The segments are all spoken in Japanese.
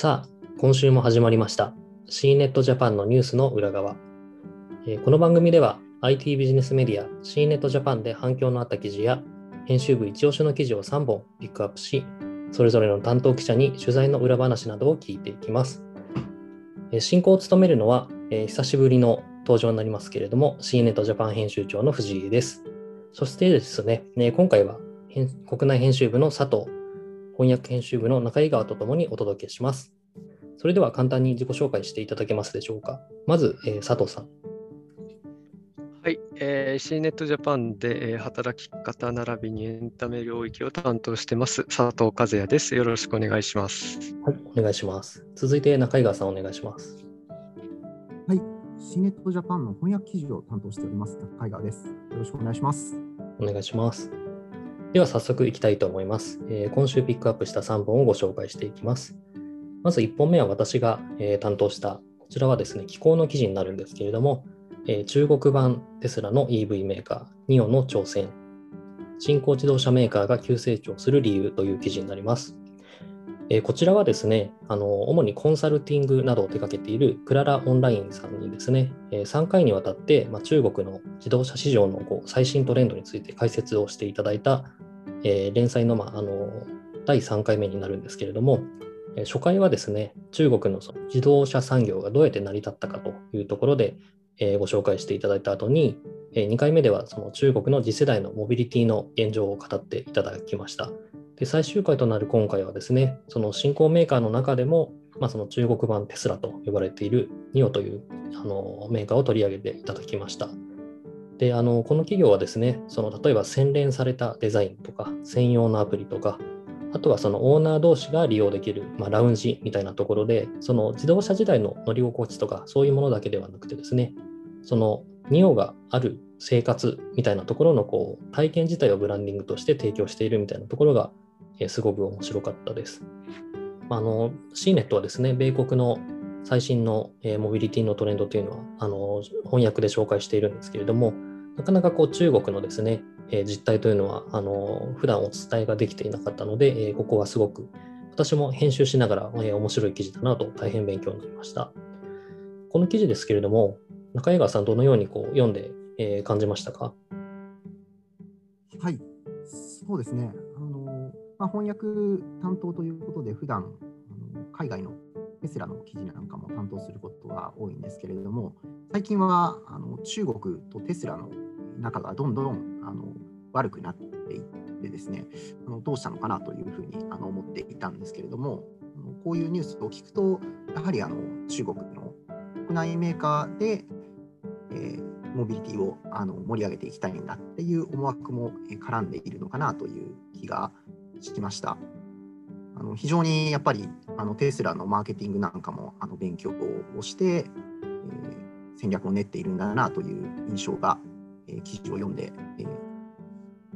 さあ、今週も始まりました。C ネットジャパンのニュースの裏側。えこの番組では IT ビジネスメディア C ネットジャパンで反響のあった記事や編集部一押しの記事を3本ピックアップし、それぞれの担当記者に取材の裏話などを聞いていきます。え進行を務めるのは、えー久しぶりの登場になりますけれども、C ネットジャパン編集長の藤井です。そしてですね、え今回は国内編集部の佐藤、翻訳編集部の中井川とともにお届けします。それでは簡単に自己紹介していただけますでしょうか。まず、えー佐藤さん。はい、えー、C ネットジャパンで、えー働き方並びにエンタメ領域を担当してます佐藤和也です。よろしくお願いします。はい、お願いします。続いて中井川さんお願いします。はい、C ネットジャパンの翻訳記事を担当しております、中井川です。よろしくお願いします。お願いします。では早速いきたいと思います。今週ピックアップした3本をご紹介していきます。まず1本目は私が、担当した、こちらはですね、気候の記事になるんですけれども、中国版テスラの EV メーカー、ニオの挑戦、新興自動車メーカーが急成長する理由という記事になります。こちらはですね、あの主にコンサルティングなどを手掛けているクララオンラインさんにですね、え3回にわたって、中国の自動車市場の最新トレンドについて解説をしていただいた、えー連載の,、まあ、の第3回目になるんですけれども、え初回はですね、中国のその自動車産業がどうやって成り立ったかというところで、えーご紹介していただいた後に、え2回目ではその中国の次世代のモビリティの現状を語っていただきました。で最終回となる今回はですね、その新興メーカーの中でも、まあ、その中国版テスラと呼ばれているニオというあのメーカーを取り上げていただきました。で、あのこの企業はですね、その例えば洗練されたデザインとか、専用のアプリとか、あとはそのオーナー同士が利用できる、まあ、ラウンジみたいなところで、その自動車時代の乗り心地とか、そういうものだけではなくてですね、そのニオがある生活みたいなところのこう体験自体をブランディングとして提供しているみたいなところが、えすごく面白かったです。ああの CNET はですね、米国の最新の、えモビリティのトレンドというのはあの翻訳で紹介しているんですけれども、なかなかこう中国のですね、えー実態というのはあの普段お伝えができていなかったので、えーここはすごく私も編集しながら、えー面白い記事だなと大変勉強になりました。この記事ですけれども、中江川さん、どのようにこう読んで、えー感じましたか？はい、そうですね。あのまあ、翻訳担当ということで、普段あの海外のテスラの記事なんかも担当することが多いんですけれども、最近はあの中国とテスラの仲がどんどんあの悪くなっていってですね、あのどうしたのかなというふうにあの思っていたんですけれども、あのこういうニュースを聞くと、やはりあの中国の国内メーカーで、えーモビリティをあの盛り上げていきたいんだっていう思惑もえ絡んでいるのかなという気がしました。あの非常にやっぱりあのテスラのマーケティングなんかもあの勉強をして、えー戦略を練っているんだなという印象が、えー記事を読んで、えー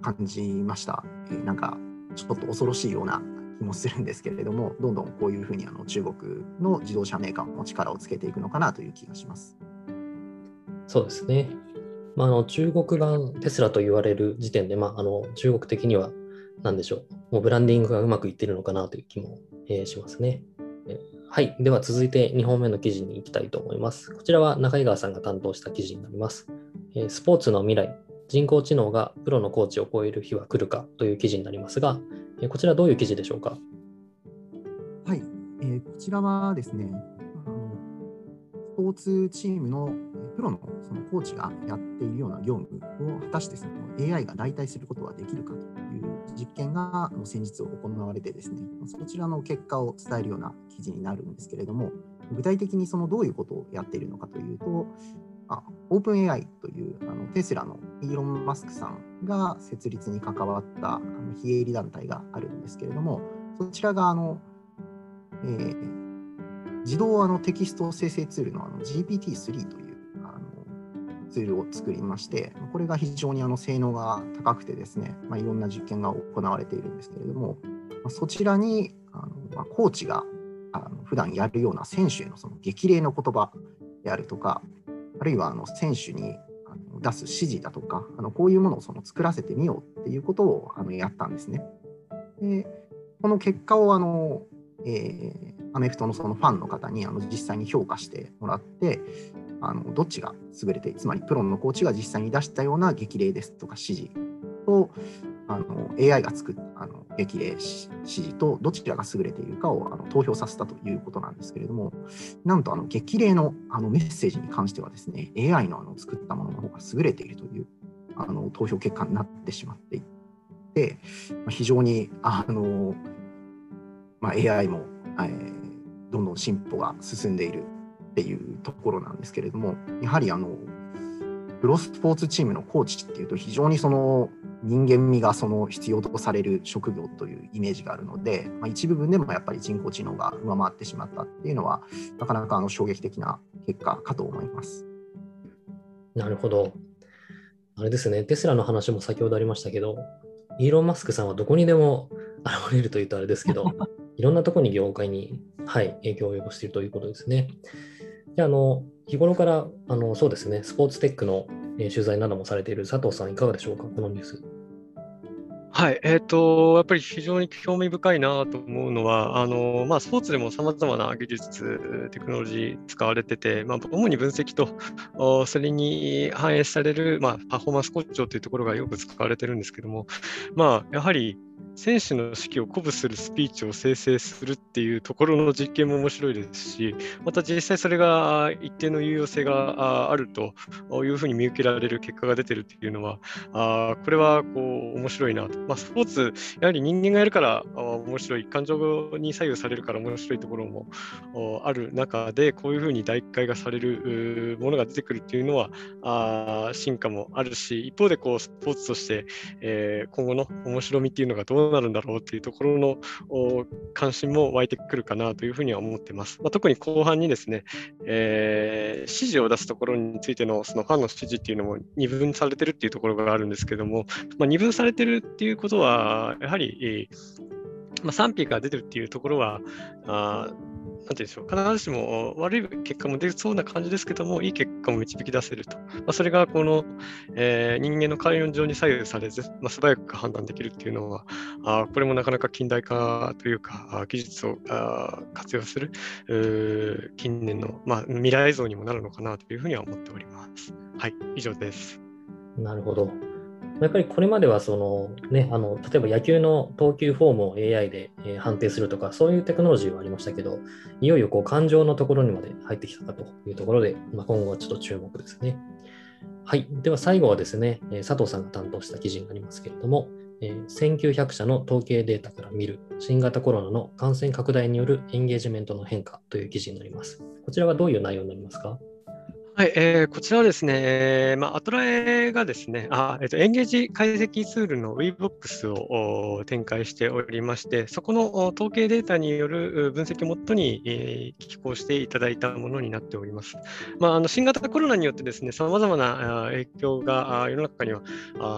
感じました、えーなんかちょっと恐ろしいような気もするんですけれども、どんどんこういうふうにあの中国の自動車メーカーも力をつけていくのかなという気がします。そうですね。まあ、あの中国版テスラと言われる時点で、まあ、あの中国的には何でしょう、もうブランディングがうまくいってるのかなという気も、えーしますね。はい。では続いて2本目の記事に行きたいと思います。こちらは中井川さんが担当した記事になります。えスポーツの未来、人工知能がプロのコーチを超える日は来るかという記事になりますが、えこちらどういう記事でしょうか？はい、えーこちらはですね、あのスポーツチームのえプロのそのコーチがやっているような業務を果たしてその AI が代替することはできるかという実験がの先日行われてですね、そちらの結果を伝えるような記事になるんですけれども、具体的にそのどういうことをやっているのかというと、あ OpenAI というテスラのイーロン・マスクさんが設立に関わったあの非営利団体があるんですけれども、そちらがあの、えー自動あのテキスト生成ツールのあの GPT-3 というあのツールを作りまして、これが非常にあの性能が高くてですね、まあ、いろんな実験が行われているんですけれども、まあそちらにあの、まあ、コーチがあの普段やるような選手へのその激励の言葉であるとか、あるいはあの選手に出す指示だとか、あのこういうものをその作らせてみようっていうことをあのやったんですね。でこの結果をあの、えーアメフトのそのファンの方にあの実際に評価してもらって、あのどっちが優れて、つまりプロのコーチが実際に出したような激励ですとか指示と、あの AI が作っ激励指示とどちらが優れているかをあの投票させたということなんですけれども、なんとあの激励のあのメッセージに関してはですね、AI のあの作ったものの方が優れているというあの投票結果になってしまっていて、非常にあの、まあ、AI も、えー、どんどん進歩が進んでいるっていうところなんですけれども、やはりあのプロスポーツチームのコーチっていうと非常にその人間味がその必要とされる職業というイメージがあるので、まあ、一部分でもやっぱり人工知能が上回ってしまったっていうのはなかなかあの衝撃的な結果かと思います。なるほど。あれですね、テスラの話も先ほどありましたけど、イーロン・マスクさんはどこにでも現れるというとあれですけど、いろんなところに業界に、はい、影響を及ぼしているということですね。であの日頃からあのそうですね、スポーツテックの、え取材などもされている佐藤さん、いかがでしょうか、このニュース。はい、えーと、やっぱり非常に興味深いなと思うのは、あのまあ、スポーツでもさまざまな技術、テクノロジー使われてて、まあ、主に分析と、それに反映される、まあ、パフォーマンス向上というところがよく使われてるんですけども、まあ、やはり選手の士気を鼓舞するスピーチを生成するっていうところの実験も面白いですし、また実際それが一定の有用性があるというふうに見受けられる結果が出てるっていうのは、あこれはこう面白いなと。まあ、スポーツ、やはり人間がやるから面白い、感情に左右されるから面白いところもある中で、こういうふうに代替がされるものが出てくるっていうのは、あ進化もあるし、一方でこうスポーツとして、えー、今後の面白みっていうのがどうどうなるんだろうっていうところの関心も湧いてくるかなというふうには思ってます。まあ、特に後半にですね、えー、指示を出すところについてのそのファンの指示っていうのも二分されてるっていうところがあるんですけども、まあ、二分されてるっていうことは、やはり、まあ、賛否が出てるっていうところは、あなんていうんでしょう、必ずしも悪い結果も出そうな感じですけども、いい結果も導き出せると。まあ、それがこの、えー、人間の関与上に左右されず、まあ、素早く判断できるっていうのは、あこれもなかなか近代化というか、技術をあ活用する近年の、まあ、未来像にもなるのかなというふうには思っております。はい、以上です。なるほど。やっぱりこれまではその、ね、あの例えば野球の投球フォームを AI で、え判定するとか、そういうテクノロジーはありましたけど、いよいよこう感情のところにまで入ってきたかというところで、まあ、今後はちょっと注目ですね。はい。では最後はですね、佐藤さんが担当した記事になりますけれども、1900社の統計データから見る新型コロナの感染拡大によるエンゲージメントの変化という記事になります。こちらはどういう内容になりますか？はい、えー、こちらはですね、えまあ、アトラエがですね、あえーと、エンゲージ解析ツールの WeBox を展開しておりまして、そこの統計データによる分析をもとに、えー、寄稿していただいたものになっております。まあ、あの新型コロナによってですね、さまざまな影響が世の中には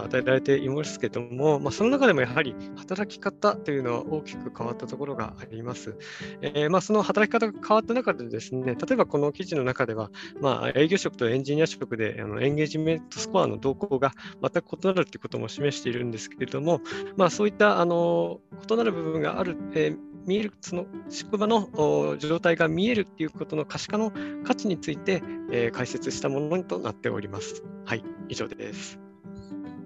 与えられていますけれども、まあ、その中でもやはり働き方というのは大きく変わったところがあります。えーまあ、その働き方が変わった中でですね、例えばこの記事の中では、まあ、営業職とエンジニア職であのエンゲージメントスコアの動向が全く異なるということも示しているんですけれども、まあ、そういったあの異なる部分がある、えー、見える、その職場の状態が見えるっていうことの可視化の価値について、えー、解説したものとなっております。はい、以上です。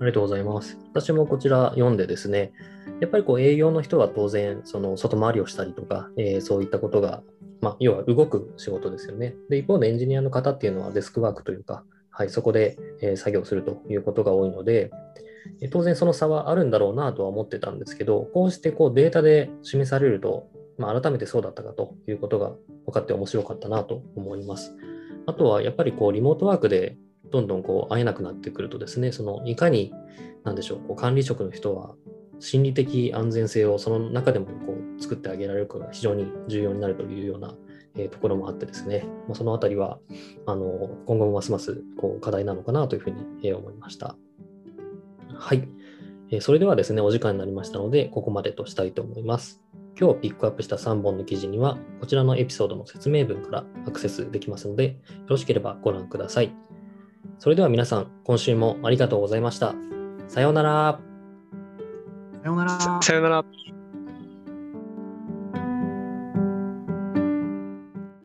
ありがとうございます。私もこちら読んでですね、やっぱりこう営業の人は当然、その外回りをしたりとか、えー、そういったことがまあ、要は動く仕事ですよね。で、一方でエンジニアの方っていうのはデスクワークというか、はい、そこで、え、作業するということが多いので、え当然その差はあるんだろうなとは思ってたんですけど、こうしてこうデータで示されると、まあ、改めてそうだったかということが分かって面白かったなと思います。あとはやっぱりこうリモートワークでどんどんこう会えなくなってくるとですね、そのいかに、なんでしょう、こう管理職の人は心理的安全性をその中でもこ作ってあげられるかが非常に重要になるというような、えところもあってですね、まあ、そのあたりはあの今後もますますこう課題なのかなというふうに、え思いました。はい、えそれではですね、お時間になりましたので、ここまでとしたいと思います。今日ピックアップした3本の記事には、こちらのエピソードの説明文からアクセスできますので、よろしければご覧ください。それでは皆さん、今週もありがとうございました。さようなら。さようなら。さようなら。